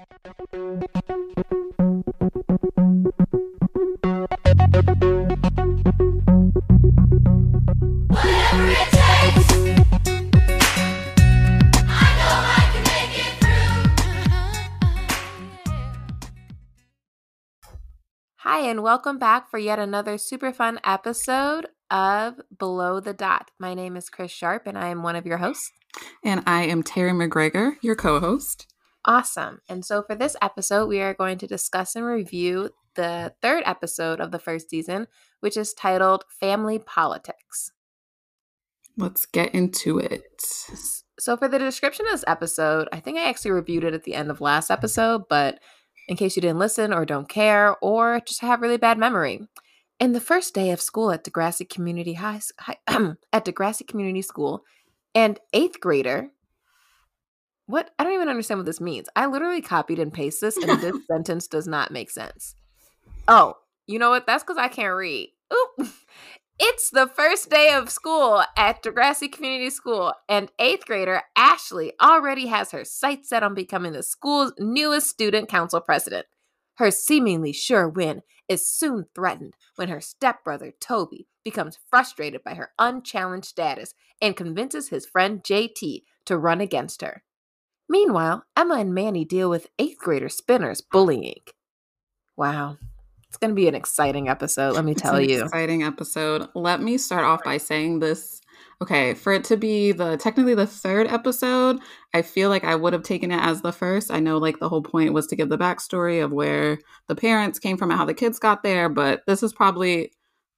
Hi, and welcome back for yet another super fun episode of Below the Dot. My name is Chris Sharp, and I am one of your hosts. And I am Terri McGregor, your co host. Awesome. And so for this episode, we are going to discuss and review the third episode of the first season, which is titled Family Politics. Let's get into it. So, for the description of this episode, I think I actually reviewed it at the end of last episode, but in case you didn't listen or don't care or just have really bad memory. In the first day of school at Degrassi Community High, High at Degrassi Community School, and eighth grader. What I don't even understand what this means. I literally copied and pasted this, and this sentence does not make sense. Oh, you know what? That's because I can't read. Oop. It's the first day of school at Degrassi Community School, and eighth grader Ashley already has her sights set on becoming the school's newest student council president. Her seemingly sure win is soon threatened when her stepbrother Toby becomes frustrated by her unchallenged status and convinces his friend JT to run against her. Meanwhile, Emma and Manny deal with eighth grader Spinner's bullying. Wow, it's going to be an exciting episode, let me tell it's an you. Exciting episode. Let me start off by saying this. Okay, for it to be the technically the third episode, I feel like I would have taken it as the first. I know like the whole point was to give the backstory of where the parents came from and how the kids got there, but this is probably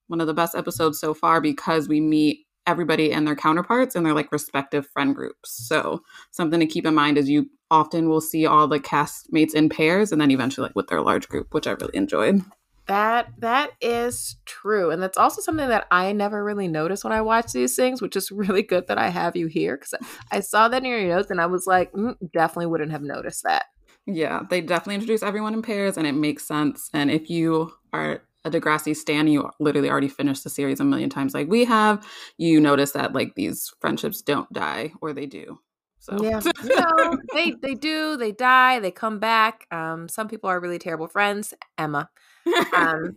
one of the best episodes so far because we meet everybody and their counterparts and their like respective friend groups. So something to keep in mind is you often will see all the castmates in pairs and then eventually like with their large group, which I really enjoyed. That that is true, and that's also something that I never really noticed when I watch these things, which is really good that I have you here because I saw that in your notes and I was like, mm, definitely wouldn't have noticed that. Yeah, they definitely introduce everyone in pairs, and it makes sense. And if you are a Degrassi stan, you literally already finished the series a million times, like we have, you notice that like these friendships don't die, or they do. So yeah, you know, they they do, they die, they come back. Um, some people are really terrible friends. Emma um,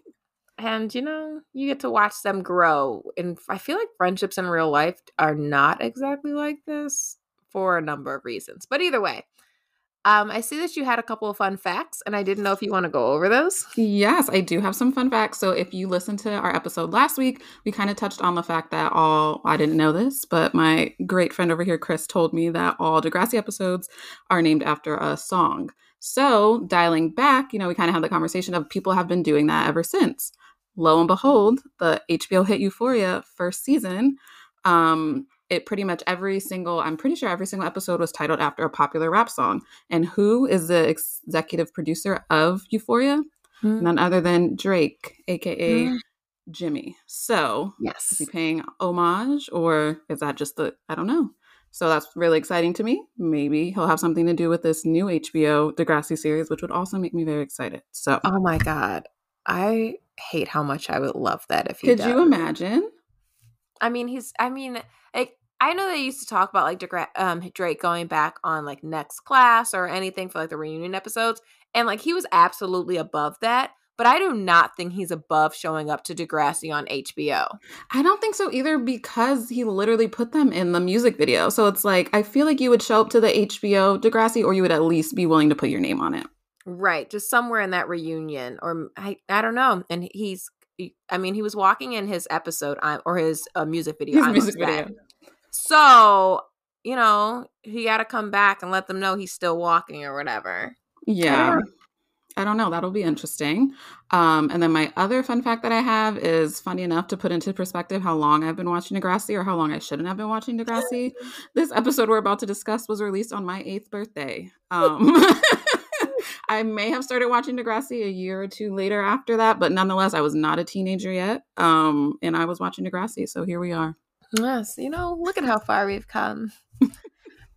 and you know you get to watch them grow and i feel like friendships in real life are not exactly like this for a number of reasons but either way um, I see that you had a couple of fun facts, and I didn't know if you want to go over those. Yes, I do have some fun facts. So, if you listened to our episode last week, we kind of touched on the fact that all, I didn't know this, but my great friend over here, Chris, told me that all Degrassi episodes are named after a song. So, dialing back, you know, we kind of had the conversation of people have been doing that ever since. Lo and behold, the HBO hit Euphoria first season. Um, it pretty much every single, I'm pretty sure every single episode was titled after a popular rap song. And who is the executive producer of Euphoria? Mm. None other than Drake, aka mm. Jimmy. So, yes, is he paying homage or is that just the, I don't know. So that's really exciting to me. Maybe he'll have something to do with this new HBO Degrassi series, which would also make me very excited. So, oh my god, I hate how much I would love that if he. Could does. you imagine? I mean, he's. I mean, like I know they used to talk about like Degra- um, Drake going back on like next class or anything for like the reunion episodes, and like he was absolutely above that but I do not think he's above showing up to Degrassi on HBO. I don't think so either because he literally put them in the music video. So it's like, I feel like you would show up to the HBO Degrassi or you would at least be willing to put your name on it. Right. Just somewhere in that reunion. Or I, I don't know. And he's, I mean, he was walking in his episode or his uh, music video. His music video. So, you know, he got to come back and let them know he's still walking or whatever. Yeah. I don't know. That'll be interesting. Um, and then my other fun fact that I have is funny enough to put into perspective how long I've been watching Degrassi or how long I shouldn't have been watching Degrassi. this episode we're about to discuss was released on my eighth birthday. Um, I may have started watching Degrassi a year or two later after that, but nonetheless, I was not a teenager yet. Um, and I was watching Degrassi. So here we are. Yes. You know, look at how far we've come.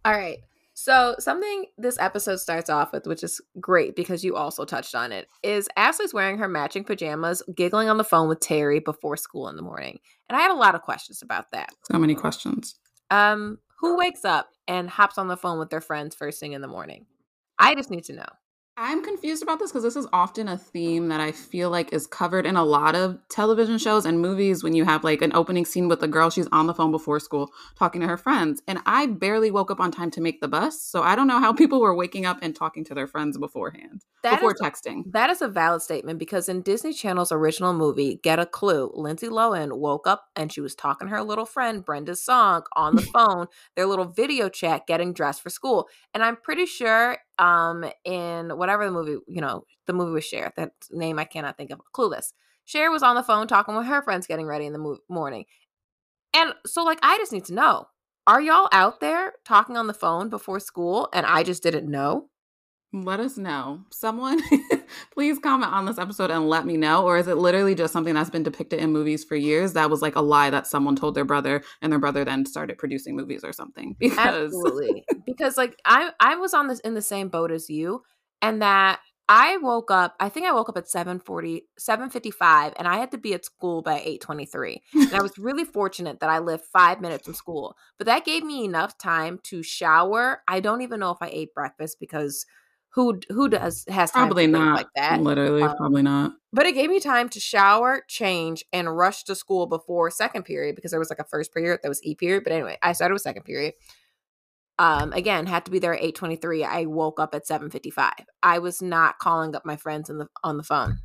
All right. So, something this episode starts off with, which is great because you also touched on it, is Ashley's wearing her matching pajamas, giggling on the phone with Terri before school in the morning. And I have a lot of questions about that. So many questions. Um, who wakes up and hops on the phone with their friends first thing in the morning? I just need to know. I'm confused about this because this is often a theme that I feel like is covered in a lot of television shows and movies when you have like an opening scene with a girl, she's on the phone before school talking to her friends. And I barely woke up on time to make the bus. So I don't know how people were waking up and talking to their friends beforehand, that before is, texting. That is a valid statement because in Disney Channel's original movie, Get a Clue, Lindsay Lohan woke up and she was talking to her little friend, Brenda Song, on the phone, their little video chat getting dressed for school. And I'm pretty sure um in whatever the movie you know the movie was Cher that name I cannot think of Clueless. Cher was on the phone talking with her friends getting ready in the mo- morning. And so like I just need to know are y'all out there talking on the phone before school and I just didn't know? Let us know. Someone, please comment on this episode and let me know. Or is it literally just something that's been depicted in movies for years that was like a lie that someone told their brother and their brother then started producing movies or something? Because Absolutely. because like I I was on this in the same boat as you and that I woke up, I think I woke up at 740, 755, and I had to be at school by 823. and I was really fortunate that I lived five minutes from school. But that gave me enough time to shower. I don't even know if I ate breakfast because who who does has probably not like that literally um, probably not. but it gave me time to shower change and rush to school before second period because there was like a first period that was e period but anyway i started with second period. Um again had to be there at 823 i woke up at 755 i was not calling up my friends in the on the phone.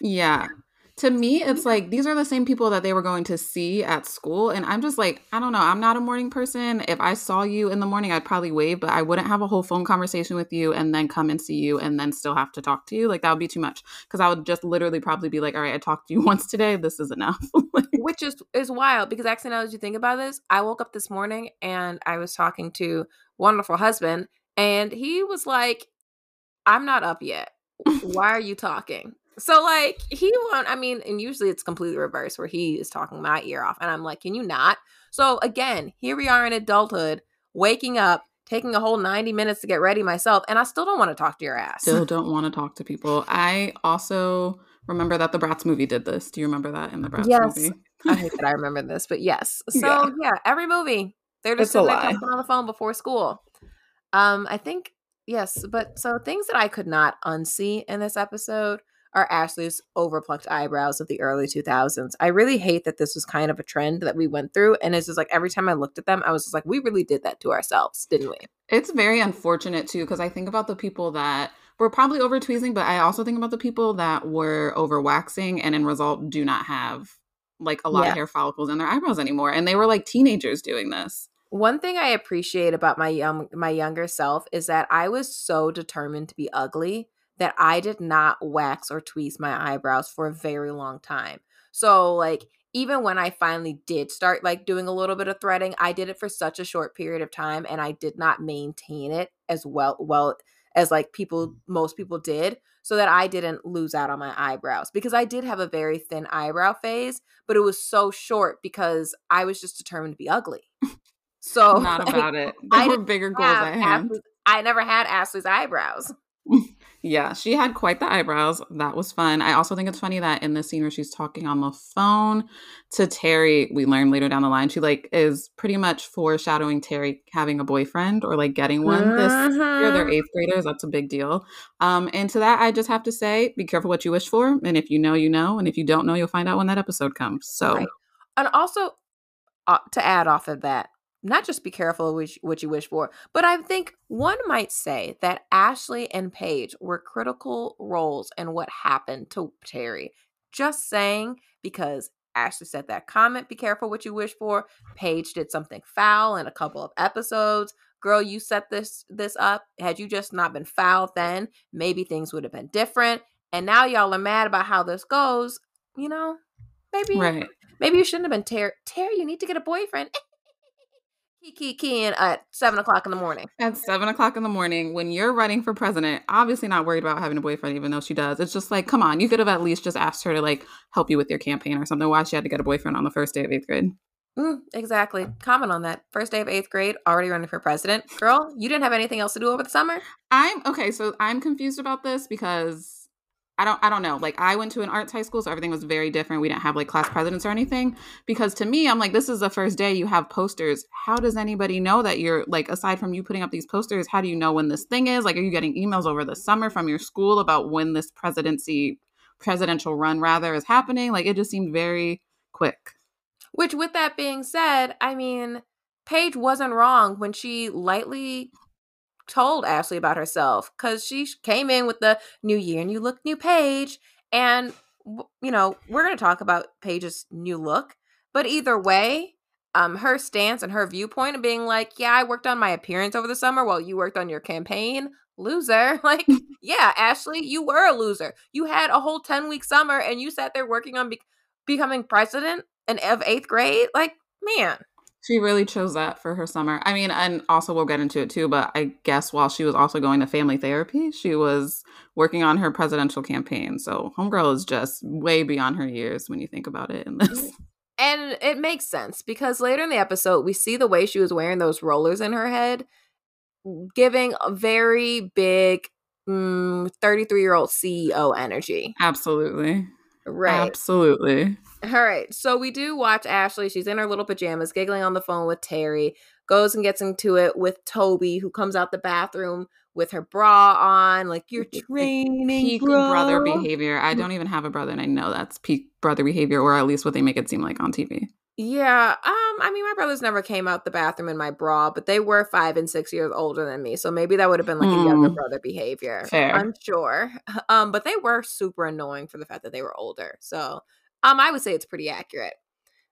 Yeah to me it's mm-hmm. like these are the same people that they were going to see at school and i'm just like i don't know i'm not a morning person. If i saw you in the morning i'd probably wave but i wouldn't have a whole phone conversation with you and then come and see you and then still have to talk to you. Like that would be too much because i would just literally probably be like all right i talked to you once today. This is enough. Which is is wild because actually now as you think about this i woke up this morning and i was talking to wonderful husband and he was like i'm not up yet. Why are you talking so like he won't. I mean, and usually it's completely reverse where he is talking my ear off, and I'm like, can you not? So again, here we are in adulthood, waking up, taking a whole 90 minutes to get ready myself, and I still don't want to talk to your ass. Still don't want to talk to people. I also remember that the Bratz movie did this. Do you remember that in the Bratz yes. movie? I hate that I remember this, but yes. So yeah, yeah every movie they're just sitting on the phone before school. Um, I think yes, but so things that I could not unsee in this episode are Ashley's overplucked eyebrows of the early 2000s. I really hate that this was kind of a trend that we went through. And it's just like every time I looked at them, I was just like, we really did that to ourselves, didn't we? It's very unfortunate too, because I think about the people that were probably over tweezing, but I also think about the people that were over waxing and in result do not have like a lot yeah. of hair follicles in their eyebrows anymore. And they were like teenagers doing this. One thing I appreciate about my young my younger self is that I was so determined to be ugly that I did not wax or tweeze my eyebrows for a very long time. So, like, even when I finally did start like doing a little bit of threading, I did it for such a short period of time and I did not maintain it as well well as like people mm. most people did so that I didn't lose out on my eyebrows because I did have a very thin eyebrow phase, but it was so short because I was just determined to be ugly. So not about it. There I were bigger goals at hand. I never had Ashley's eyebrows. Yeah, she had quite the eyebrows. That was fun. I also think it's funny that in the scene where she's talking on the phone to Terri, we learn later down the line, she like is pretty much foreshadowing Terri having a boyfriend or like getting one uh-huh. this year. They're mm-hmm. eighth graders. That's a big deal. Um, and to that, I just have to say, be careful what you wish for. And if you know, you know. And if you don't know, you'll find out when that episode comes. So, right. and also uh, to add off of that, not just be careful which, what you wish for, but I think one might say that Ashley and Paige were critical roles in what happened to Terri. Just saying, because Ashley said that comment, be careful what you wish for. Paige did something foul in a couple of episodes. Girl, you set this this up. Had you just not been foul then, maybe things would have been different. And now y'all are mad about how this goes. You know, maybe right. maybe you shouldn't have been Terri. Terri, you need to get a boyfriend. key key in at seven o'clock in the morning. At seven o'clock in the morning, when you're running for president, obviously not worried about having a boyfriend, even though she does. It's just like, come on, you could have at least just asked her to like help you with your campaign or something. Why she had to get a boyfriend on the first day of eighth grade? Mm, exactly. Comment on that. First day of eighth grade, already running for president. Girl, you didn't have anything else to do over the summer? I'm okay. So I'm confused about this because I don't I don't know. Like I went to an arts high school, so everything was very different. We didn't have like class presidents or anything. Because to me, I'm like, this is the first day you have posters. How does anybody know that you're like aside from you putting up these posters, how do you know when this thing is? Like, are you getting emails over the summer from your school about when this presidency presidential run rather is happening? Like it just seemed very quick. Which with that being said, I mean, Paige wasn't wrong when she lightly told Ashley about herself because she came in with the new year, and new look, new page. And, you know, we're going to talk about Paige's new look. But either way, um, her stance and her viewpoint of being like, yeah, I worked on my appearance over the summer while you worked on your campaign. Loser. Like, yeah, Ashley, you were a loser. You had a whole 10 week summer and you sat there working on be- becoming president and of eighth grade. Like, man. She really chose that for her summer. I mean, and also we'll get into it too, but I guess while she was also going to family therapy, she was working on her presidential campaign. So Homegirl is just way beyond her years when you think about it in this. And it makes sense because later in the episode, we see the way she was wearing those rollers in her head, giving a very big 33 mm, year old CEO energy. Absolutely. Right. Absolutely. All right. So we do watch Ashley. She's in her little pajamas, giggling on the phone with Terri, goes and gets into it with Toby, who comes out the bathroom with her bra on. Like, you're training. Peak bro. brother behavior. I don't even have a brother, and I know that's peak brother behavior, or at least what they make it seem like on TV. Yeah, um, I mean, my brothers never came out the bathroom in my bra, but they were five and six years older than me, so maybe that would have been like mm. a younger hmm. brother behavior. Fair. I'm sure. Um, but they were super annoying for the fact that they were older. So, um, I would say it's pretty accurate.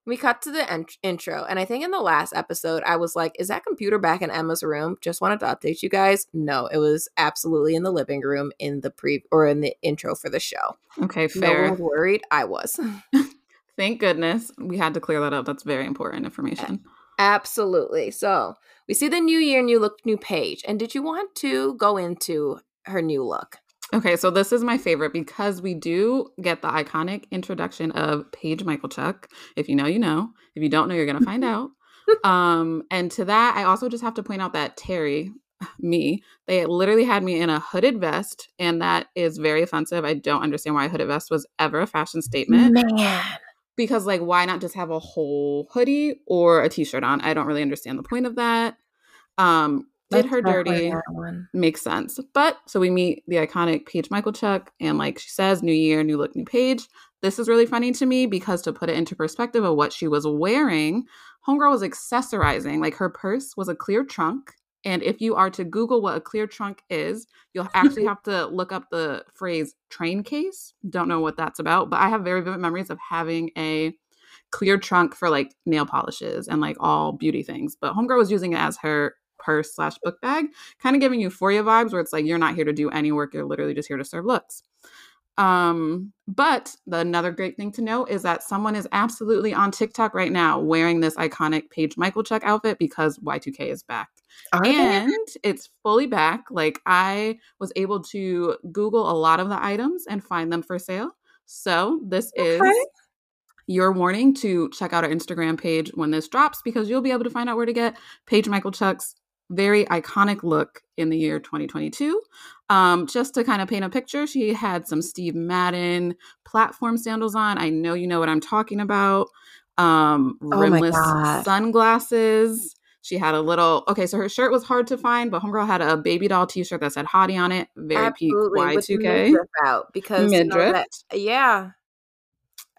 We cut to the ent- intro, and I think in the last episode, I was like, "Is that computer back in Emma's room?" Just wanted to update you guys. No, it was absolutely in the living room in the pre or in the intro for the show. Okay, fair. No worried. I was. Thank goodness we had to clear that up. That's very important information. Absolutely. So we see the new year, new look, new page. And did you want to go into her new look? Okay, so this is my favorite because we do get the iconic introduction of Paige Michalchuk. If you know, you know. If you don't know, you're gonna find out. Um, and to that, I also just have to point out that Terri, me, they literally had me in a hooded vest, and that is very offensive. I don't understand why a hooded vest was ever a fashion statement. Man because like why not just have a whole hoodie or a t-shirt on i don't really understand the point of that um did her dirty makes sense but so we meet the iconic paige michalchuk and like she says new year new look new page this is really funny to me because to put it into perspective of what she was wearing homegirl was accessorizing like her purse was a clear trunk and if you are to Google what a clear trunk is, you'll actually have to look up the phrase train case. Don't know what that's about, but I have very vivid memories of having a clear trunk for like nail polishes and like all beauty things. But Homegirl was using it as her purse slash book bag, kind of giving euphoria vibes where it's like you're not here to do any work, you're literally just here to serve looks. Um, but the another great thing to know is that someone is absolutely on TikTok right now wearing this iconic Paige Michalchuk outfit because Y2K is back. Are and they? it's fully back. Like I was able to Google a lot of the items and find them for sale. So this okay. is your warning to check out our Instagram page when this drops because you'll be able to find out where to get Paige Michalchuk's very iconic look in the year 2022. Um, just to kind of paint a picture, she had some Steve Madden platform sandals on. I know you know what I'm talking about. Um, oh rimless oh sunglasses. She had a little okay, so her shirt was hard to find, but homegirl had a baby doll T-shirt that said "Hottie" on it. Very Absolutely, peak Y2K. out because midriff. You know that, yeah,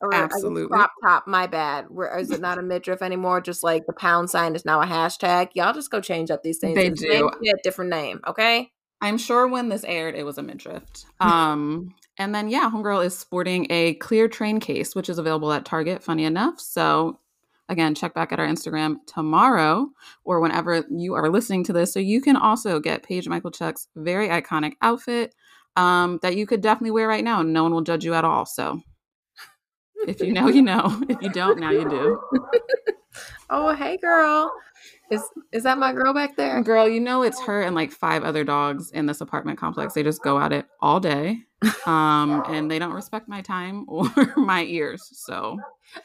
or Absolutely. crop top. My bad. Where is it not a midriff anymore? Just like the pound sign is now a hashtag. Y'all just go change up these things. They it's do a different name. Okay. I'm sure when this aired, it was a midriff. Um, and then yeah, homegirl is sporting a clear train case, which is available at Target. Funny enough, so Again, check back at our Instagram tomorrow or whenever you are listening to this. So you can also get Paige Michalchuk's very iconic outfit um, that you could definitely wear right now and no one will judge you at all. So if you know, you know. If you don't, now you do. oh, hey, girl. Is is that my girl back there? Girl, you know it's her and like five other dogs in this apartment complex. They just go at it all day. Um, and they don't respect my time or my ears. So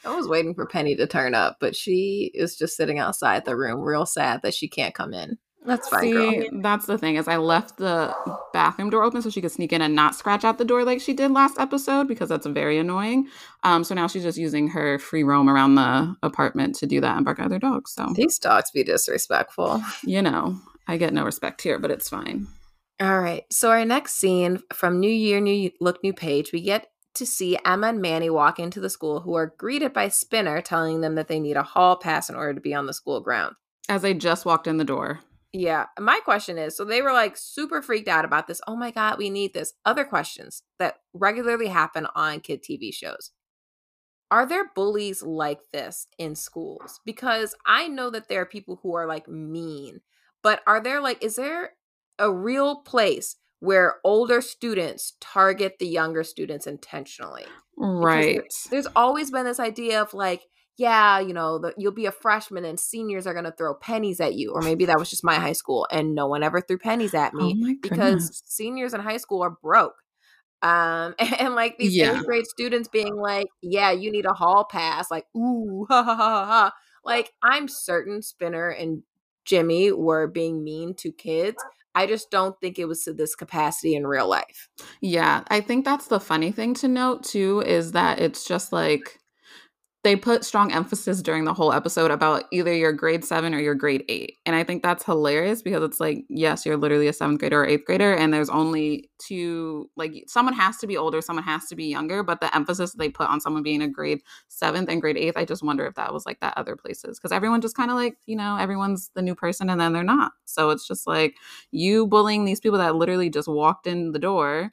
I was waiting for Penny to turn up, but she is just sitting outside the room, real sad that she can't come in. That's fine, See, girl. that's the thing is I left the bathroom door open so she could sneak in and not scratch out the door like she did last episode because that's very annoying. Um, so now she's just using her free roam around the apartment to do that and bark at other dogs. So These dogs be disrespectful. you know, I get no respect here, but it's fine. All right. So our next scene from New Year, New Look, New Page, we get to see Emma and Manny walk into the school, who are greeted by Spinner, telling them that they need a hall pass in order to be on the school ground. As they just walked in the door. Yeah. My question is so they were like super freaked out about this. Oh my God, we need this. Other questions that regularly happen on kid TV shows. Are there bullies like this in schools? Because I know that there are people who are like mean, but are there like, is there a real place where older students target the younger students intentionally? Right. there- there's always been this idea of like, yeah, you know, the, you'll be a freshman and seniors are going to throw pennies at you. Or maybe that was just my high school and no one ever threw pennies at Oh me my because seniors in high school are broke. Um, and, like these Yeah. eighth grade students being like, yeah, you need a hall pass, like, ooh, ha ha ha. ha. Like, I'm certain Spinner and Jimmy were being mean to kids. I just don't think it was to this capacity in real life. Yeah, I think that's the funny thing to note too is that it's just like they put strong emphasis during the whole episode about either your grade seven or your grade eight. And I think that's hilarious because it's like, yes, you're literally a seventh grader or eighth grader, and there's only two, like, someone has to be older, someone has to be younger. But the emphasis they put on someone being a grade seventh and grade eighth, I just wonder if that was like that other places because everyone just kind of like, you know, everyone's the new person and then they're not. So it's just like you bullying these people that literally just walked in the door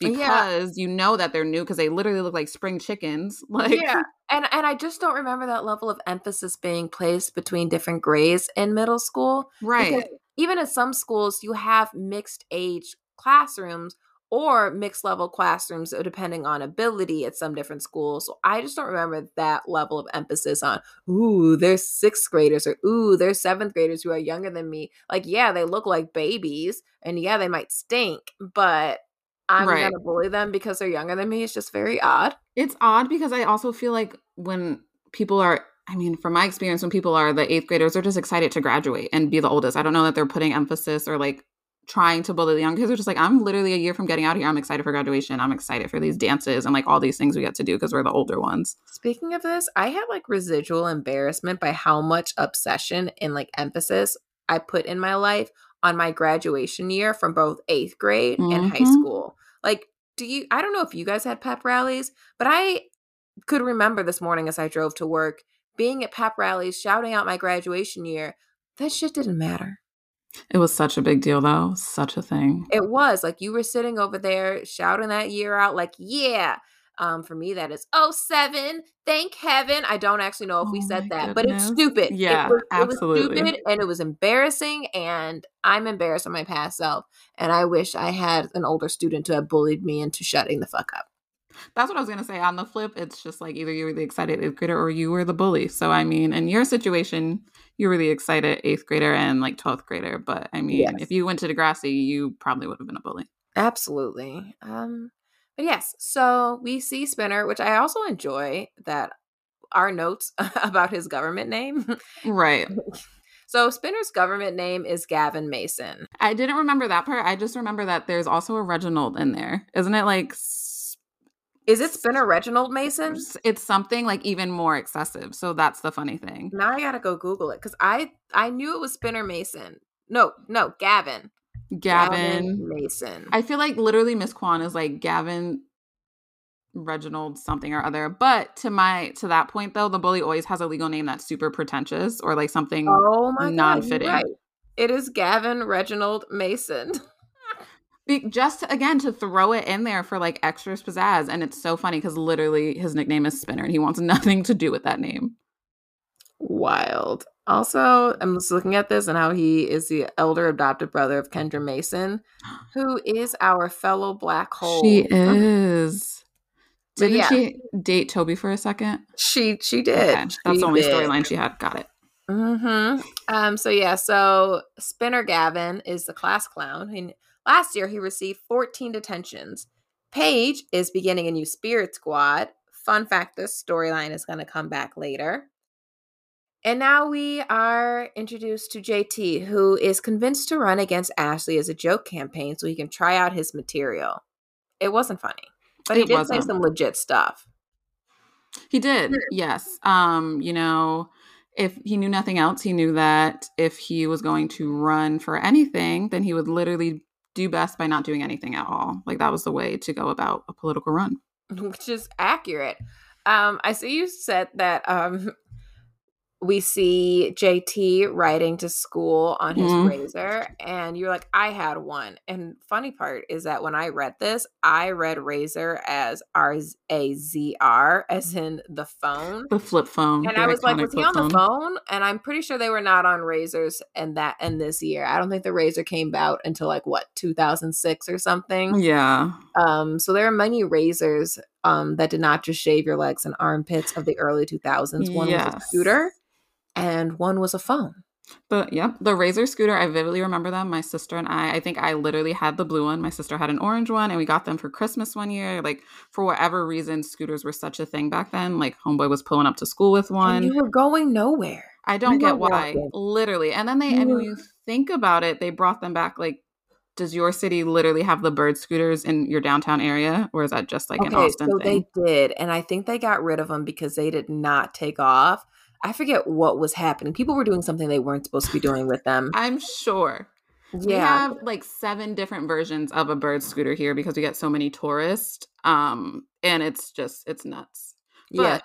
Yeah. because you know that they're new because they literally look like spring chickens. Like, yeah and and i just don't remember that level of emphasis being placed between different grades in middle school right. because even in some schools you have mixed age classrooms or mixed level classrooms uh, depending on ability at some different schools so i just don't remember that level of emphasis on ooh there's sixth graders or ooh there's seventh graders who are younger than me like yeah they look like babies and yeah they might stink but i'm Right. gonna bully them because they're younger than me it's just very odd It's odd because I also feel like when people are, I mean, from my experience, when people are the eighth graders, they're just excited to graduate and be the oldest. I don't know that they're putting emphasis or like trying to bully the young kids. They're just like, I'm literally a year from getting out of here. I'm excited for graduation. I'm excited for these dances and like all these things we get to do because we're the older ones. Speaking of this, I had like residual embarrassment by how much obsession and like emphasis I put in my life on my graduation year from both eighth grade and high Mhm. school. Like, do you, I don't know if you guys had pep rallies, but I could remember this morning as I drove to work being at pep rallies, shouting out my graduation year. That shit didn't matter. It was such a big deal though. Such a thing. It was like you were sitting over there shouting that year out, like, yeah. Um, for me, that is oh seven. Thank heaven. I don't actually know if we Oh said my that, but it's goodness. stupid. It Yeah, was- it was stupid and it was embarrassing, and I'm embarrassed of my past self. And I wish I had an older student to have bullied me into shutting the fuck up. That's what I was gonna say. On the flip, it's just like either you were the excited eighth grader or you were the bully. So I mean, in your situation, you were the excited eighth grader and like twelfth grader. But I mean, Yes. if you went to Degrassi, you probably would have been a bully. Absolutely. Um, but yes, so we see Spinner, which I also enjoy that our notes about his government name. Right. so Spinner's government name is Gavin Mason. I didn't remember that part. I just remember that there's also a Reginald in there. Isn't it like Is it Spinner Reginald Mason? it's something like even more excessive. So that's the funny thing. Now I gotta go Google it because I I knew it was Spinner Mason. No, no, Gavin. Gavin. Mason. I feel like literally Miss Kwan is like Gavin Reginald something or other. But to my to that point though, the bully always has a legal name that's super pretentious or like something oh my non-fitting. right. It is Gavin Reginald Mason. Be- just again to throw it in there for like extra pizzazz and it's so funny because literally his nickname is Spinner and he wants nothing to do with that name. Wild. Also, I'm just looking at this and how he is the elder adopted brother of Kendra Mason, who is our fellow black hole. She is. Didn't yeah. she date Toby for a second? She she did. Okay, that's She the only storyline she had. Got it. Mm-hmm. Um, so yeah, so Spinner Gavin is the class clown. And last year he received 14 detentions. Paige is beginning a new spirit squad. Fun fact, this storyline is gonna come back later. And now we are introduced to JT, who is convinced to run against Ashley as a joke campaign so he can try out his material. It wasn't funny, but he It did wasn't. say some legit stuff. He did, yes. Um, you know, if he knew nothing else, he knew that if he was going to run for anything, then he would literally do best by not doing anything at all. Like that was the way to go about a political run. which is accurate. Um, I see you said that um, we see JT riding to school on his Mhm. razor, and you're like, I had one. And funny part is that when I read this, I read razor as R A Z R, as in the phone. The flip phone. And I was like, was he on the phone? And I'm pretty sure they were not on razors and that and this year. I don't think the razor came out until like what 2006 or something. Yeah. Um, so there are many razors um, that did not just shave your legs and armpits of the early 2000s. One was a scooter and one was a phone. The yep, the Razor scooter. I vividly remember them. My sister and I. I think I literally had the blue one. My sister had an orange one, and we got them for Christmas one year. Like for whatever reason, scooters were such a thing back then. Like homeboy was pulling up to school with And one. you were going nowhere. I don't you get why. walking. Literally, and then they. You And when you think about it, they brought them back. Like, does your city literally have the bird scooters in your downtown area, or is that just like an okay, Austin so thing? they did, and I think they got rid of them because they did not take off. I forget what was happening. People were doing something they weren't supposed to be doing with them. I'm sure. Yeah. We have like seven different versions of a bird scooter here because we get so many tourists. Um, and it's just it's nuts. yeah.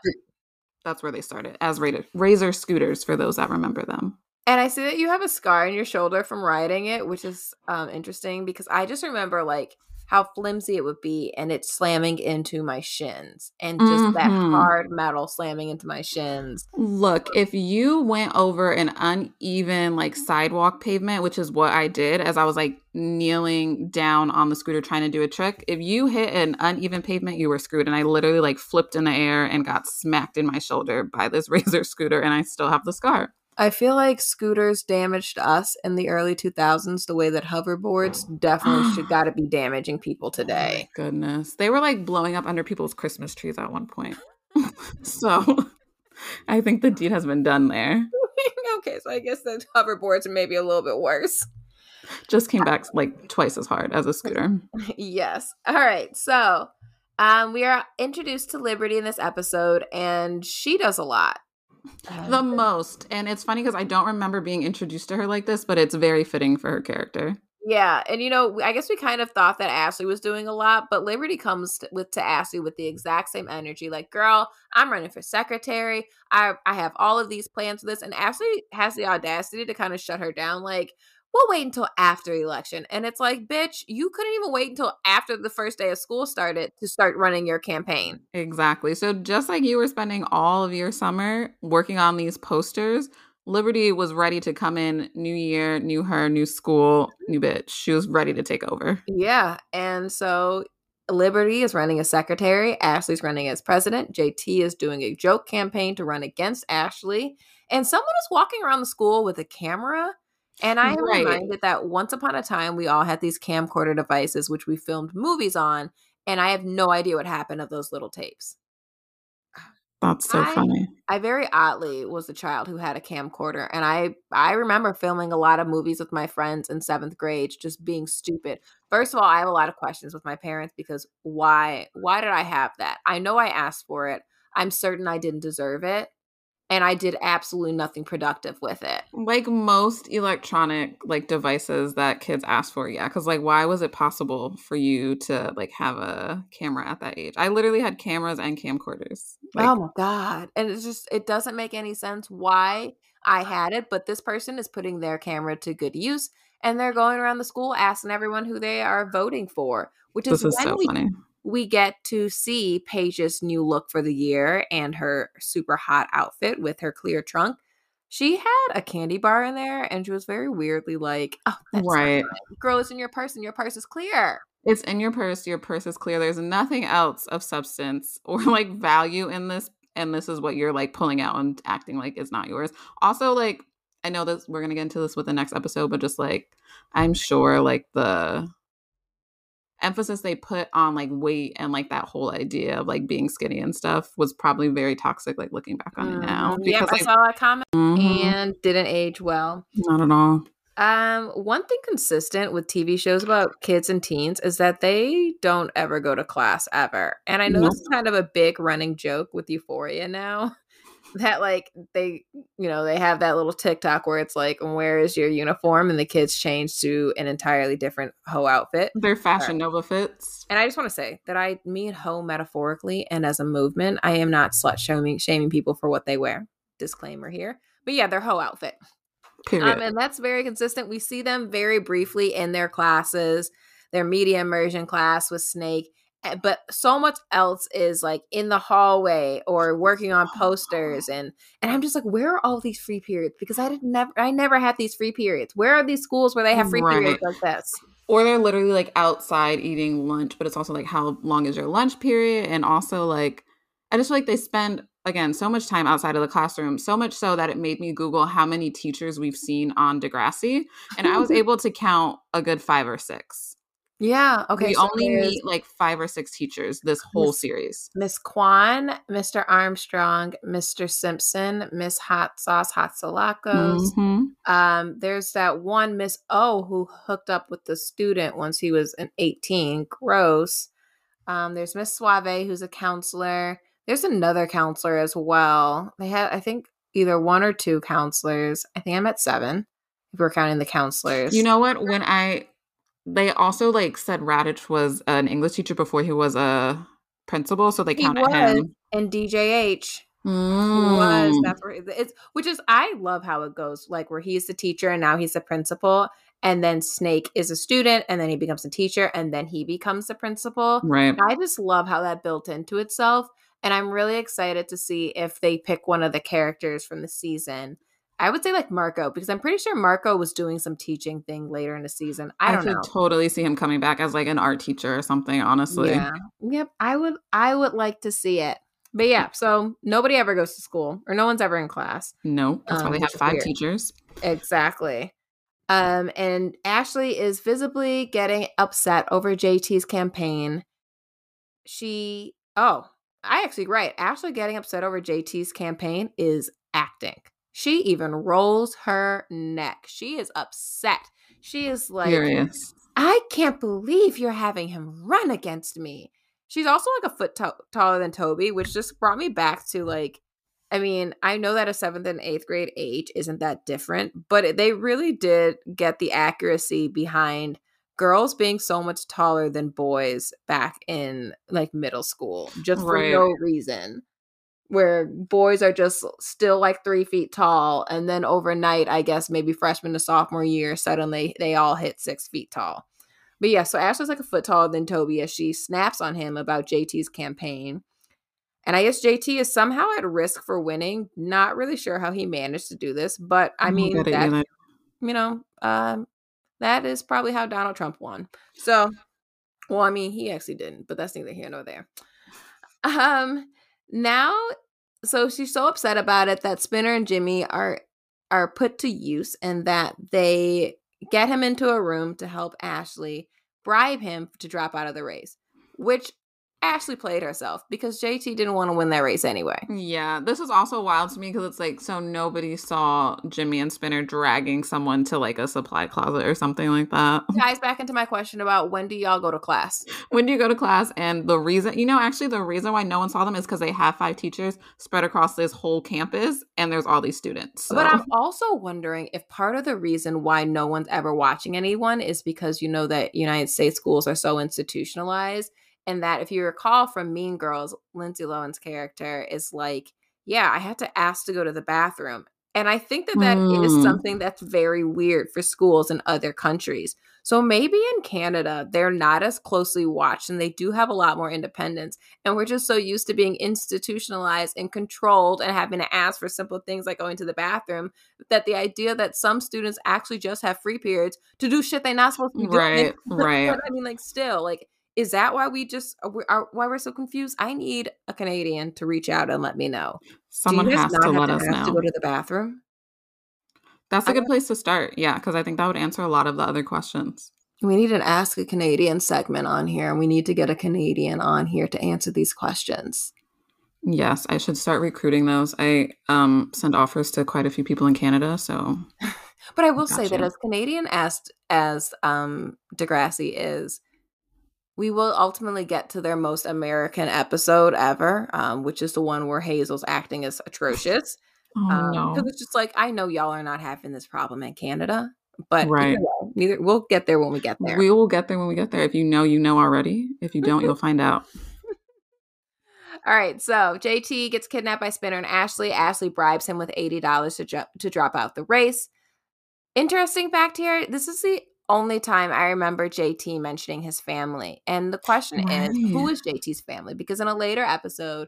That's where they started as razor, razor scooters for those that remember them. And I see that you have a scar on your shoulder from riding it, which is um, interesting because I just remember like how flimsy it would be and it's slamming into my shins and just that Mhm. hard metal slamming into my shins. Look, if you went over an uneven like sidewalk pavement, which is what I did as I was like kneeling down on the scooter trying to do a trick, if you hit an uneven pavement, you were screwed. And I literally like flipped in the air and got smacked in my shoulder by this razor scooter, and I still have the scar. I feel like scooters damaged us in the early 2000s the way that hoverboards definitely should got to be damaging people today. Oh goodness. They were like blowing up under people's Christmas trees at one point. so I think the deed has been done there. okay, so I guess the hoverboards are maybe a little bit worse. Just came back like twice as hard as a scooter. yes. All right. So, um, we are introduced to Liberty in this episode, and she does a lot. The um, most. And it's funny because I don't remember being introduced to her like this, but it's very fitting for her character. yeah, and you know, I guess we kind of thought that Ashley was doing a lot, but Liberty comes to, with to Ashley with the exact same energy. Like, girl, I'm running for secretary. I I have all of these plans for this, and Ashley has the audacity to kind of shut her down. Like, we'll wait until after the election, and it's like, bitch, you couldn't even wait until after the first day of school started to start running your campaign. Exactly. So just like you were spending all of your summer working on these posters, Liberty was ready to come in new year, new her, new school, mm-hmm. new bitch. She was ready to take over. Yeah. And so Liberty is running as secretary, Ashley's running as president, JT is doing a joke campaign to run against Ashley, and someone is walking around the school with a camera. And I am Right. reminded that once upon a time we all had these camcorder devices which we filmed movies on, and I have no idea what happened of those little tapes. That's so I- funny. I very oddly was a child who had a camcorder, and I I remember filming a lot of movies with my friends in seventh grade, just being stupid. First of all, I have a lot of questions with my parents because why why did I have that? I know I asked for it. I'm certain I didn't deserve it, and I did absolutely nothing productive with it. Like most electronic like devices that kids ask for, yeah. Because like, why was it possible for you to like have a camera at that age? I literally had cameras and camcorders. Like, oh my god! And it's just it doesn't make any sense why I had it, but this person is putting their camera to good use, and they're going around the school asking everyone who they are voting for, which is this is so we funny. We get to see Paige's new look for the year and her super hot outfit with her clear trunk. She had a candy bar in there and she was very weirdly like, Oh, that's Right. right. Girl, it's in your purse and your purse is clear. It's in your purse. Your purse is clear. There's nothing else of substance or like value in this. And this is what you're like pulling out and acting like it's not yours. Also, like, I know this, we're going to get into this with the next episode, but just like, I'm sure like the emphasis they put on like weight and like that whole idea of like being skinny and stuff was probably very toxic like looking back on it now because I saw that comment mhm, and didn't age well. not at all Um, one thing consistent with TV shows about kids and teens is that they don't ever go to class ever. And I know Nope. this is kind of a big running joke with Euphoria now. That like they, you know, they have that little TikTok where it's like, "Where is your uniform?" and the kids change to an entirely different hoe outfit. their fashion nova fits And I just want to say that I mean hoe metaphorically and as a movement. I am not slut shaming shaming people for what they wear. Disclaimer here. But yeah, their hoe outfit. period Um, and that's very consistent. We see them very briefly in their classes, their media immersion class with Snake, Eh, but so much else is like in the hallway or working on posters oh. and and I'm just like, where are all these free periods? Because I did never, I never had these free periods. Where are these schools where they have free periods like this? or they're literally like outside eating lunch but it's also like how long is your lunch period and also like i just feel like they spend again so much time outside of the classroom so much so that it made me google how many teachers we've seen on degrassi and i was able to count a good five or six Yeah. Okay. we so only meet like five or six teachers this whole Miss- series Miss Kwan, Mr. Armstrong, Mr. Simpson, Miss Hot Sauce Hatzilakos. Mhm. Um, there's that one Miss O who hooked up with the student once he was an 18. Gross. Um, there's Miss Sauve who's a counselor. There's another counselor as well. They had, I think, either one or two counselors. I think I'm at seven if we're counting the counselors. you know what when i they also like said Raditch was an english teacher before he was a principal so they He counted was. him and DJH. He was Mm. that's where it's which is I love how it goes like where he's the teacher and now he's the principal and then Snake is a student and then he becomes a teacher and then he becomes the principal. right I just love how that built into itself and I'm really excited to see if they pick one of the characters from the season. I would say like Marco because I'm pretty sure Marco was doing some teaching thing later in the season. I don't could know. totally see him coming back as like an art teacher or something, honestly. Yeah. Yep. I would I would like to see it. But yeah, so nobody ever goes to school or no one's ever in class. No, That's why Um, they have five weird. teachers. Exactly. Um, and Ashley is visibly getting upset over JT's campaign. She, oh, I actually right. Ashley getting upset over JT's campaign is acting. She even rolls her neck. She is upset. She is like, Furious. I can't believe you're having him run against me. She's also like a foot to- taller than Toby, which just brought me back to like, I mean, I know that a seventh and eighth grade age isn't that different, but they really did get the accuracy behind girls being so much taller than boys back in like middle school, just for Right. no reason. Where boys are just still like three feet tall, and then overnight, I guess maybe freshman to sophomore year, suddenly they all hit six feet tall. But yeah, so Ashley's like a foot taller than Toby as she snaps on him about JT's campaign. And I guess JT is somehow at risk for winning. Not really sure how he managed to do this, but I mean, get it that, you know, um, that is probably how Donald Trump won. So, well, I mean, he actually didn't, but that's neither here nor there. Um, now, so she's so upset about it that Spinner and Jimmy are are put to use, and that they get him into a room to help Ashley bribe him to drop out of the race, which Ashley played herself because JT didn't want to win that race anyway. Yeah, this is also wild to me because it's like so nobody saw Jimmy and Spinner dragging someone to like a supply closet or something like that. Ties back into my question about when do y'all go to class? When do you go to class? And the reason, you know, actually the reason why no one saw them is because they have five teachers spread across this whole campus, and there's all these students. So. But I'm also wondering if part of the reason why no one's ever watching anyone is because you know that United States schools are so institutionalized, and that if you recall from Mean Girls, Lindsay Lohan's character is like, "Yeah, I had to ask to go to the bathroom," and I think that that is Hmm. something that's very weird for schools in other countries. So maybe in Canada they're not as closely watched, and they do have a lot more independence, and we're just so used to being institutionalized and controlled and having to ask for simple things like going to the bathroom that the idea that some students actually just have free periods to do shit they're not supposed to be doing. right, right. I mean, like, still, like, is that why we just are, are why we're so confused? I need a Canadian to reach out and let me know. Someone has to let us ask to go to the bathroom. That's a good place to start. Yeah, because I think that would answer a lot of the other questions. We need an Ask a Canadian segment on here, and we need to get a Canadian on here to answer these questions. Yes, I should start recruiting those. I um send offers to quite a few people in Canada, so But I will say that as Canadian as as um Degrassi is, we will ultimately get to their most American episode ever, um, which is the one where Hazel's acting is atrocious. oh Um, no. it's just like I know y'all are not having this problem in Canada, but Right. way, neither we'll get there when we get there. We will get there when we get there. If you know, you know already. If you don't, you'll find out. All right, so JT gets kidnapped by Spinner and Ashley. Ashley bribes him with eighty dollars to ju- to drop out the race. Interesting fact here: this is the only time I remember JT mentioning his family, and the question is, who Right. is JT's family? Because in a later episode,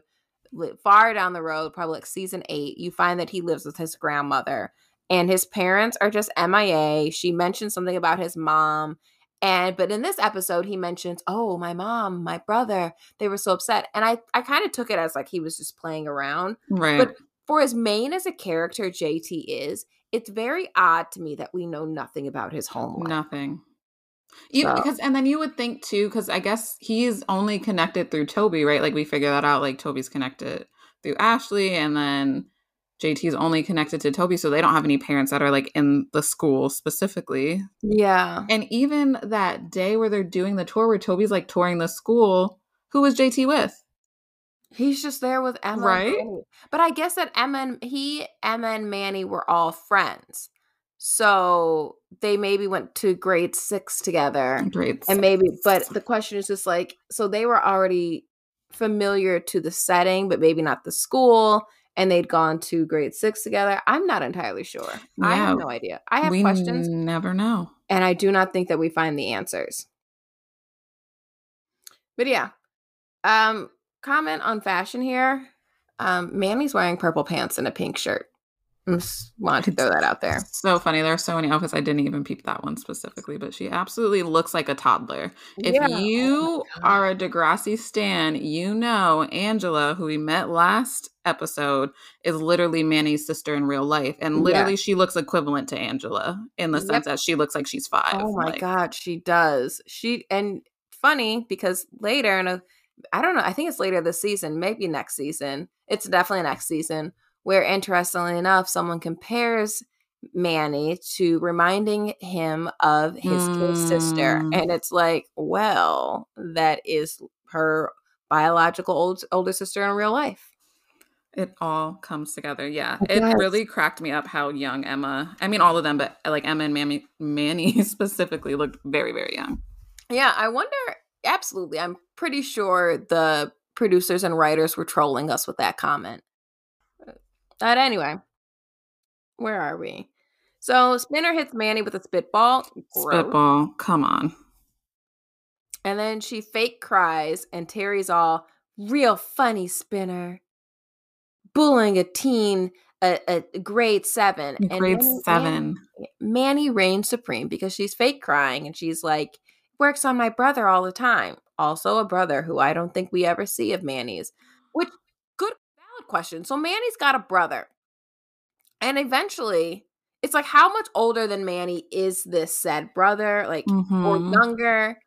far down the road, probably like season eight, you find that he lives with his grandmother, and his parents are just MIA. She mentions something about his mom. And but in this episode, he mentions, "Oh, my mom, my brother, they were so upset." And I, I kind of took it as like he was just playing around. Right. But for as main as a character JT is, it's very odd to me that we know nothing about his home life. Nothing. You, So- because and then you would think too, because I guess he's only connected through Toby, right? Like we figure that out. Like Toby's connected through Ashley, and then JT's only connected to Toby, so they don't have any parents that are like in the school specifically. Yeah. And even that day where they're doing the tour, where Toby's like touring the school, who was JT with? He's just there with Emma. Right? But I guess that Emma and he, Emma and Manny were all friends. So they maybe went to grade six together. Great. And maybe, but the question is just like, so they were already familiar to the setting, but maybe not the school, and they'd gone to grade six together. I'm not entirely sure. I have no idea. I have we questions, never know. and I do not think that we find the answers. But yeah, um, comment on fashion here. Um, Manny's wearing purple pants and a pink shirt. I just wanted to throw that out there. So funny. There are so many outfits. I didn't even peep that one specifically, but she absolutely looks like a toddler. If Yeah. Oh you God. are a Degrassi stan, you know Angela, who we met last episode, is literally Manny's sister in real life. And literally, she looks equivalent to Angela in the Yep. sense that she looks like she's five. Oh my Like, god, she does. She and funny because later in a I don't know, I think it's later this season, maybe next season. It's definitely next season where interestingly enough someone compares Manny to reminding him of his kid sister Mm. and it's like, well, that is her biological old, older sister in real life. It all comes together. Yeah. It It really cracked me up how young Emma, I mean, all of them, but like Emma and Manny, Manny specifically looked very, very young. Yeah, I wonder. Absolutely, I'm pretty sure the producers and writers were trolling us with that comment. Uh, but anyway, where are we? So Spinner hits Manny with a spitball, Gross. Spitball. Come on. and then she fake cries, and Terri's all real funny. Spinner bullying a teen, a, a grade seven, and Grade Manny- seven. Manny reigns supreme because she's fake crying and she's like, works on my brother all the time. Also, a brother who I don't think we ever see of Manny's. Which, good, valid question. So, Manny's got a brother. And eventually, it's like, how much older than Manny is this said brother? Like, or Mhm. younger?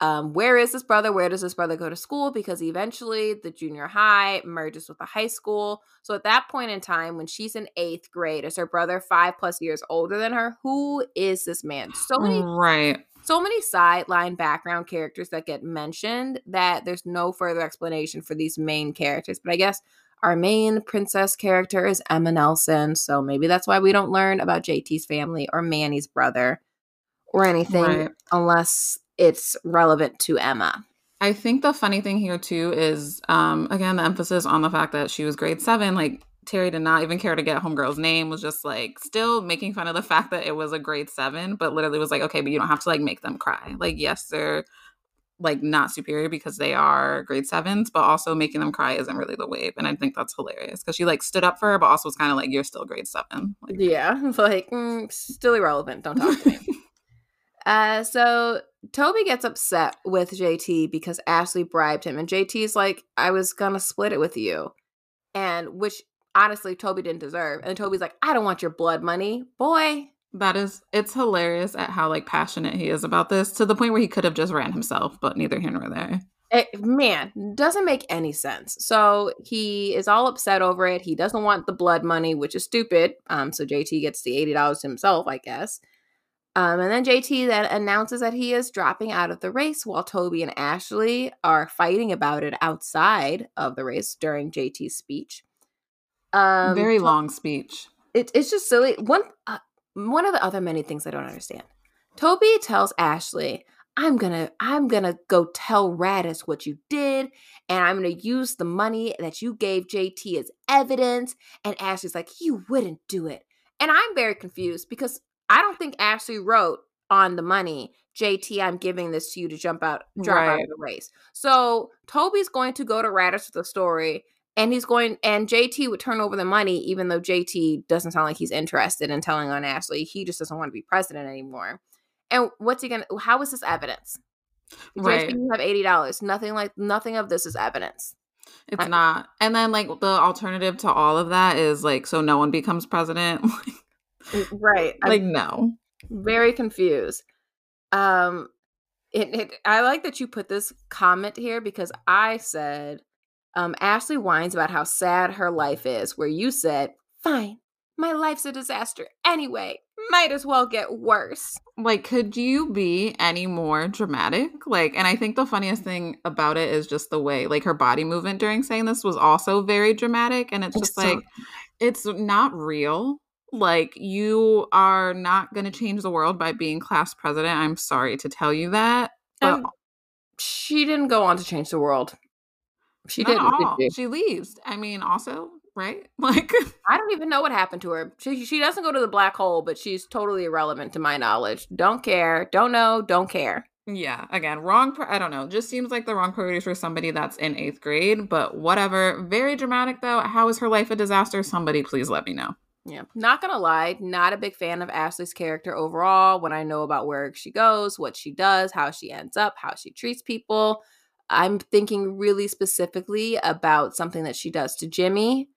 Um, where is this brother? Where does this brother go to school? Because eventually the junior high merges with the high school. So at that point in time, when she's in eighth grade, is her brother five plus years older than her? Who is this man? So many, Right. so many sideline background characters that get mentioned that there's no further explanation for these main characters. But I guess our main princess character is Emma Nelson. So maybe that's why we don't learn about JT's family or Manny's brother or anything Right. unless it's relevant to Emma. I think the funny thing here too is um again the emphasis on the fact that she was grade seven. Like Terri did not even care to get homegirl's name, was just like still making fun of the fact that it was a grade seven, but literally was like, okay, but you don't have to like make them cry. Like, yes, they're like not superior because they are grade sevens, but also making them cry isn't really the wave. And I think that's hilarious because she like stood up for her, but also was kind of like, you're still grade seven. Like, Yeah, like mm, still irrelevant. Don't talk to me. uh, so Toby gets upset with JT because Ashley bribed him, and JT's like, "I was gonna split it with you," and which honestly Toby didn't deserve. And Toby's like, "I don't want your blood money, boy. That is, it's hilarious at how like passionate he is about this to the point where he could have just ran himself, but neither here nor there. It, eh, man, doesn't make any sense. So he is all upset over it. He doesn't want the blood money, which is stupid. Um, so JT gets the eighty dollars himself, I guess. Um, and then JT then announces that he is dropping out of the race while Toby and Ashley are fighting about it outside of the race during JT's speech. Um, Very long speech. It, it's just silly. One uh, one of the other many things I don't understand. Toby tells Ashley, I'm gonna I'm gonna go tell Raditch what you did, and I'm gonna use the money that you gave JT as evidence. And Ashley's like, you wouldn't do it. And I'm very confused because I don't think Ashley wrote on the money, JT, I'm giving this to you to jump out, drop right. out of the race. So Toby's going to go to Raditch with the story, and he's going, and JT would turn over the money, even though JT doesn't sound like he's interested in telling on Ashley. He just doesn't want to be president anymore. And what's he gonna? How is this evidence? Right. You have eighty dollars. Nothing like nothing of this is evidence. It's not. And then like the alternative to all of that is like so no one becomes president. right. Like I'm no. Very confused. Um it, it I like that you put this comment here because I said um Ashley whines about how sad her life is, where you said, Fine, my life's a disaster anyway. Might as well get worse. Like, could you be any more dramatic? Like, and I think the funniest thing about it is just the way, like, her body movement during saying this was also very dramatic. And it's, it's just so- like, it's not real. Like, you are not going to change the world by being class president. I'm sorry to tell you that. Um, she didn't go on to change the world. She didn't. Did she leaves. I mean, also, right? Like I don't even know what happened to her. She she doesn't go to the black hole, but she's totally irrelevant to my knowledge. Don't care. Don't know. Don't care. Yeah, again, wrong. I don't know. Just seems like the wrong priorities for somebody that's in eighth grade, but whatever. Very dramatic though. How is her life a disaster? Somebody please let me know. Yeah, not gonna lie, not a big fan of Ashley's character overall. When I know about where she goes, what she does, how she ends up, how she treats people, I'm thinking really specifically about something that she does to Jimmy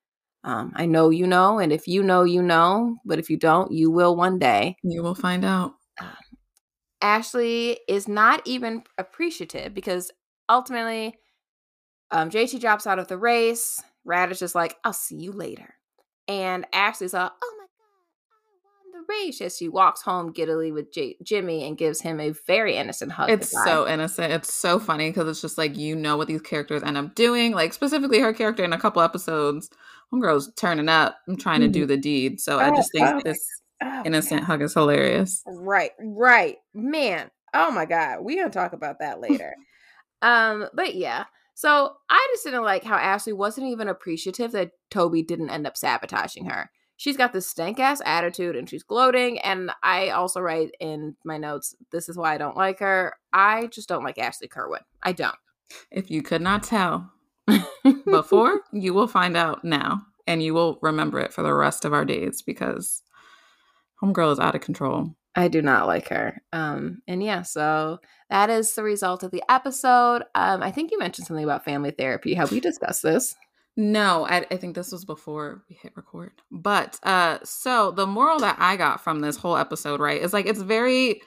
um, I know you know, and if you know, you know, but if you don't, you will one day. You will find out. Um, Ashley is not even appreciative because ultimately, um, JT drops out of the race. Raditch is like, I'll see you later. And Ashley's like, oh my God, I won the race as she walks home giddily with J- Jimmy and gives him a very innocent hug. It's goodbye. so innocent. It's so funny because it's just like you know what these characters end up doing. Like specifically her character in a couple episodes, homegirl's turning up and trying mm-hmm. to do the deed. So oh, I just think oh, this oh, innocent hug is hilarious. Right, right, man. Oh my god, we gonna talk about that later. um, but yeah. So I just didn't like how Ashley wasn't even appreciative that Toby didn't end up sabotaging her she's got this stank ass attitude and she's gloating. And I also write in my notes, this is why I don't like her. I just don't like Ashley Kerwin. I don't. If you could not tell before, you will find out now and you will remember it for the rest of our days because Homegirl is out of control. I do not like her. Um, and yeah, so that is the result of the episode. Um, I think you mentioned something about family therapy. Have we discussed this? No, I, I, think this was before we hit record. But uh so the moral that I got from this whole episode, right, is like it's very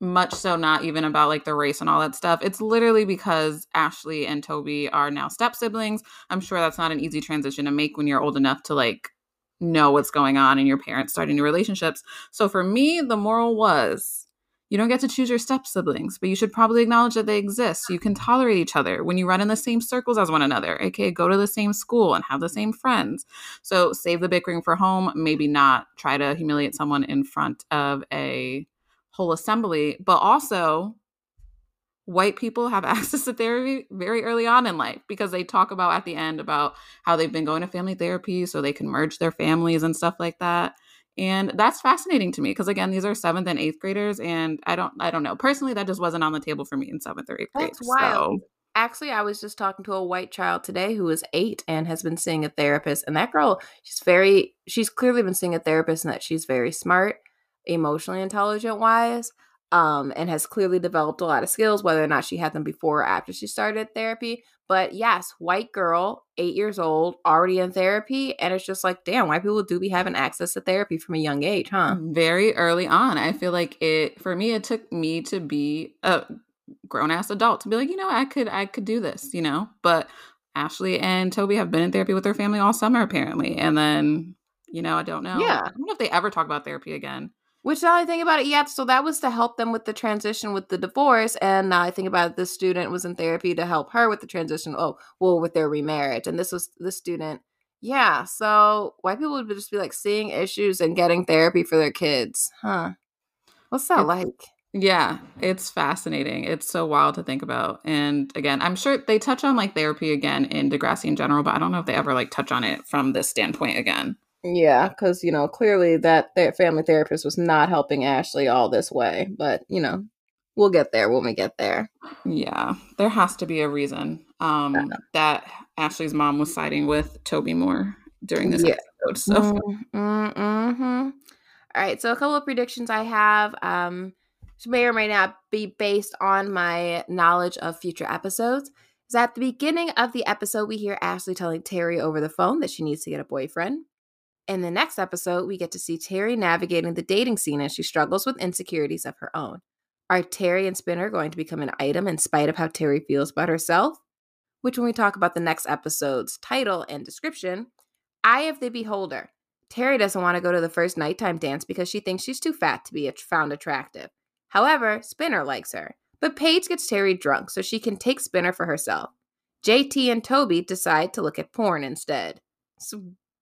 much so not even about like the race and all that stuff. It's literally because Ashley and Toby are now step siblings. I'm sure that's not an easy transition to make when you're old enough to like know what's going on and your parents starting new relationships. So for me, the moral was you don't get to choose your step siblings, but you should probably acknowledge that they exist you can tolerate each other when you run in the same circles as one another, aka go to the same school and have the same friends. So save the bickering for home, maybe not try to humiliate someone in front of a whole assembly, but also white people have access to therapy very early on in life because they talk about at the end about how they've been going to family therapy so they can merge their families and stuff like that. And that's fascinating to me because again these are seventh and eighth graders and i don't i don't know. Personally that just wasn't on the table for me in seventh or eighth grade that's wild. So. actually i was just talking to a white child today who is eight and has been seeing a therapist and that girl she's very she's clearly been seeing a therapist and that she's very smart emotionally intelligent wise um, and has clearly developed a lot of skills, whether or not she had them before or after she started therapy. But yes, white girl, eight years old, already in therapy. And it's just like, damn, white people do be having access to therapy from a young age, huh? Very early on. I feel like it, for me, it took me to be a grown ass adult to be like, you know, I could, I could do this, you know? But Ashley and Toby have been in therapy with their family all summer, apparently. And then, you know, I don't know. Yeah. I don't know if they ever talk about therapy again. Which now I think about it, yeah. So that was to help them with the transition with the divorce, and now I think about it, the student was in therapy to help her with the transition. Oh, well, with their remarriage, and this was the student. Yeah, so white people would just be like seeing issues and getting therapy for their kids, huh? What's that It's- like? Yeah, it's fascinating. It's so wild to think about. And again, I'm sure they touch on like therapy again in Degrassi in general, but I don't know if they ever like touch on it from this standpoint again. Yeah, because you know clearly that their family therapist was not helping Ashley all this way, but you know we'll get there when we get there. Yeah, there has to be a reason um, that Ashley's mom was siding with Toby more during this Yeah. episode. So Mm, mm, mhm. All right, so a couple of predictions I have, um, which may or may not be based on my knowledge of future episodes. Is at the beginning of the episode, we hear Ashley telling Terri over the phone that she needs to get a boyfriend. In the next episode, we get to see Terri navigating the dating scene as she struggles with insecurities of her own. Are Terri and Spinner going to become an item in spite of how Terri feels about herself? Which, when we talk about the next episode's title and description, Eye of the Beholder. Terri doesn't want to go to the first nighttime dance because she thinks she's too fat to be found attractive. However, Spinner likes her. But Paige gets Terri drunk so she can take Spinner for herself. JT and Toby decide to look at porn instead. It's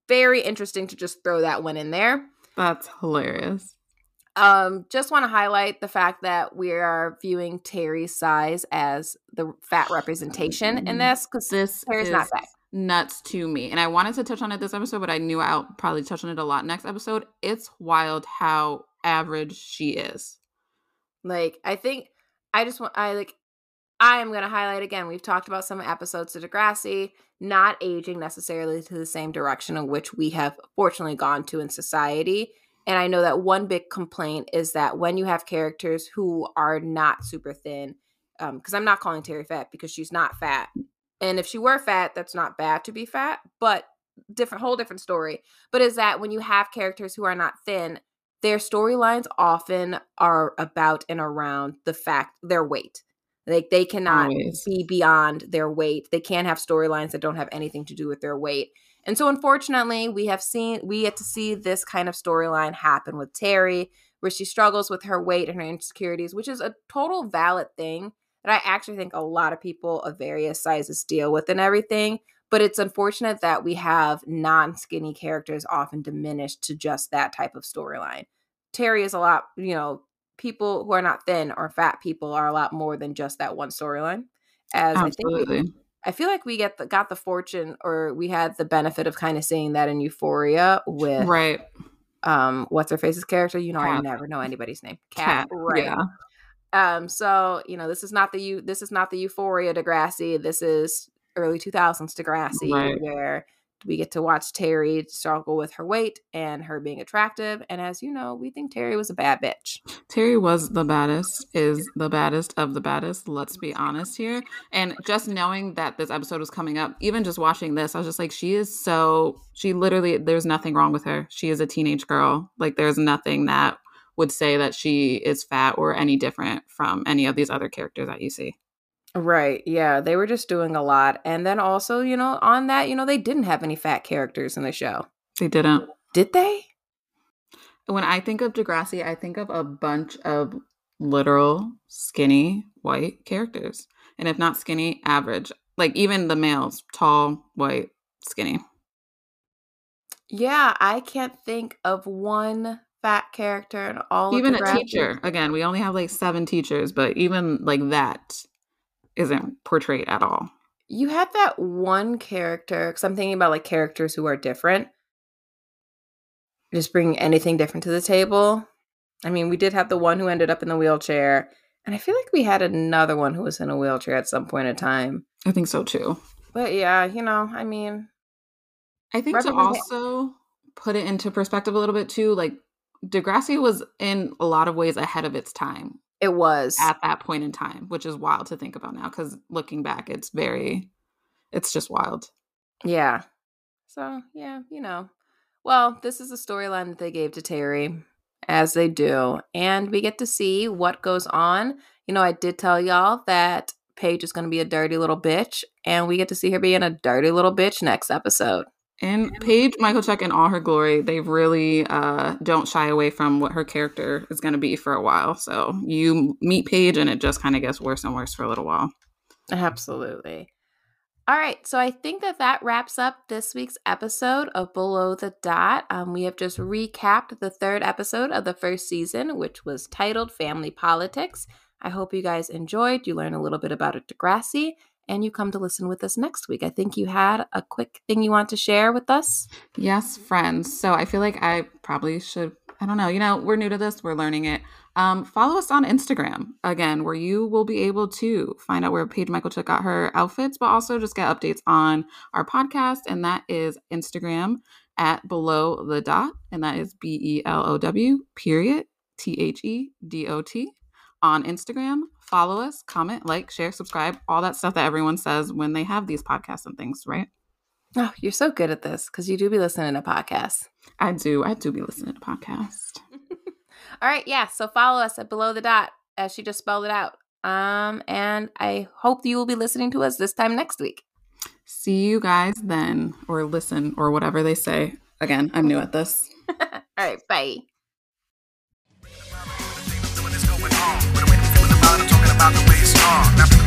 very interesting to just throw that one in there. that's hilarious. Um, just want to highlight the fact that we are viewing Terri's size as the fat representation in this because This Terri's is not fat. nuts to me. And I wanted to touch on it this episode, but I knew I'll probably touch on it a lot next episode. It's wild how average she is. Like, I think I just want I like I am gonna highlight again. We've talked about some episodes of Degrassi not aging necessarily to the same direction in which we have fortunately gone to in society. And I know that one big complaint is that when you have characters who are not super thin, um, because I'm not calling Terri fat because she's not fat. And if she were fat, that's not bad to be fat, but different whole different story. But is that when you have characters who are not thin, their storylines often are about and around the fact their weight. Like they cannot Always. be beyond their weight. They can't have storylines that don't have anything to do with their weight. And so unfortunately, we have seen we get to see this kind of storyline happen with Terri, where she struggles with her weight and her insecurities, which is a total valid thing that I actually think a lot of people of various sizes deal with and everything. But it's unfortunate that we have non skinny characters often diminished to just that type of storyline. Terri is a lot, you know, people who are not thin or fat people are a lot more than just that one storyline. As I think we- I feel like we get the, got the fortune or we had the benefit of kind of seeing that in Euphoria with Right. um what's her face's character. You know, I never know anybody's name. Cat. Cat, right? Yeah. Um, so you know, this is not the you. This is not the Euphoria Degrassi. This is early two thousands Degrassi, Right. where we get to watch Terri struggle with her weight and her being attractive. And as you know, we think Terri was a bad bitch. Terri was the baddest, is the baddest of the baddest. Let's be honest here. And just knowing that this episode was coming up, even just watching this, I was just like, she is so, she literally, there's nothing wrong with her. She is a teenage girl. Like, there's nothing that would say that she is fat or any different from any of these other characters that you see. Right. Yeah. They were just doing a lot. And then also, you know, on that, you know, they didn't have any fat characters in the show. They didn't. Did they? When I think of Degrassi, I think of a bunch of literal skinny white characters. And if not skinny, average. Like even the males, tall, white, skinny. Yeah, I can't think of one fat character in all even a teacher. Again, we only have like seven teachers, but even like that isn't portrayed at all. You had that one character, because I'm thinking about like characters who are different. Just bringing anything different to the table. I mean, we did have the one who ended up in the wheelchair, and I feel like we had another one who was in a wheelchair at some point in time. I think so too. But yeah, you know, I mean, I think to also put it into perspective a little bit too, like Degrassi was in a lot of ways ahead of its time. It was at that point in time, which is wild to think about now because looking back, it's very, it's just wild. Yeah. So, yeah, you know. Well, this is a storyline that they gave to Terri, as they do. And we get to see what goes on. You know, I did tell y'all that Paige is going to be a dirty little bitch, and we get to see her being a dirty little bitch next episode. And Paige Michalchuk in all her glory, they really uh, don't shy away from what her character is going to be for a while. So you meet Paige, and it just kind of gets worse and worse for a little while. Absolutely. All right, so I think that that wraps up this week's episode of Below the Dot. Um, we have just recapped the third episode of the first season, which was titled Family Politics. I hope you guys enjoyed. You learned a little bit about it, Degrassi, and you come to listen with us next week. I think you had a quick thing you want to share with us. Yes, friends. So I feel like I probably should. I don't know. You know, we're new to this, we're learning it. Um, follow us on Instagram again, where you will be able to find out where Paige Michael took out her outfits, but also just get updates on our podcast. And that is Instagram at below the dot, and that is B E L O W period T H E D O T on Instagram. Follow us, comment, like, share, subscribe, all that stuff that everyone says when they have these podcasts and things, right? Oh, you're so good at this because you do be listening to podcasts. I do. I do be listening to podcasts. All right, yeah. So follow us at below the dot as she just spelled it out. Um, and I hope you will be listening to us this time next week. See you guys then, or listen, or whatever they say. Again, I'm new at this. All right, bye. About the way it's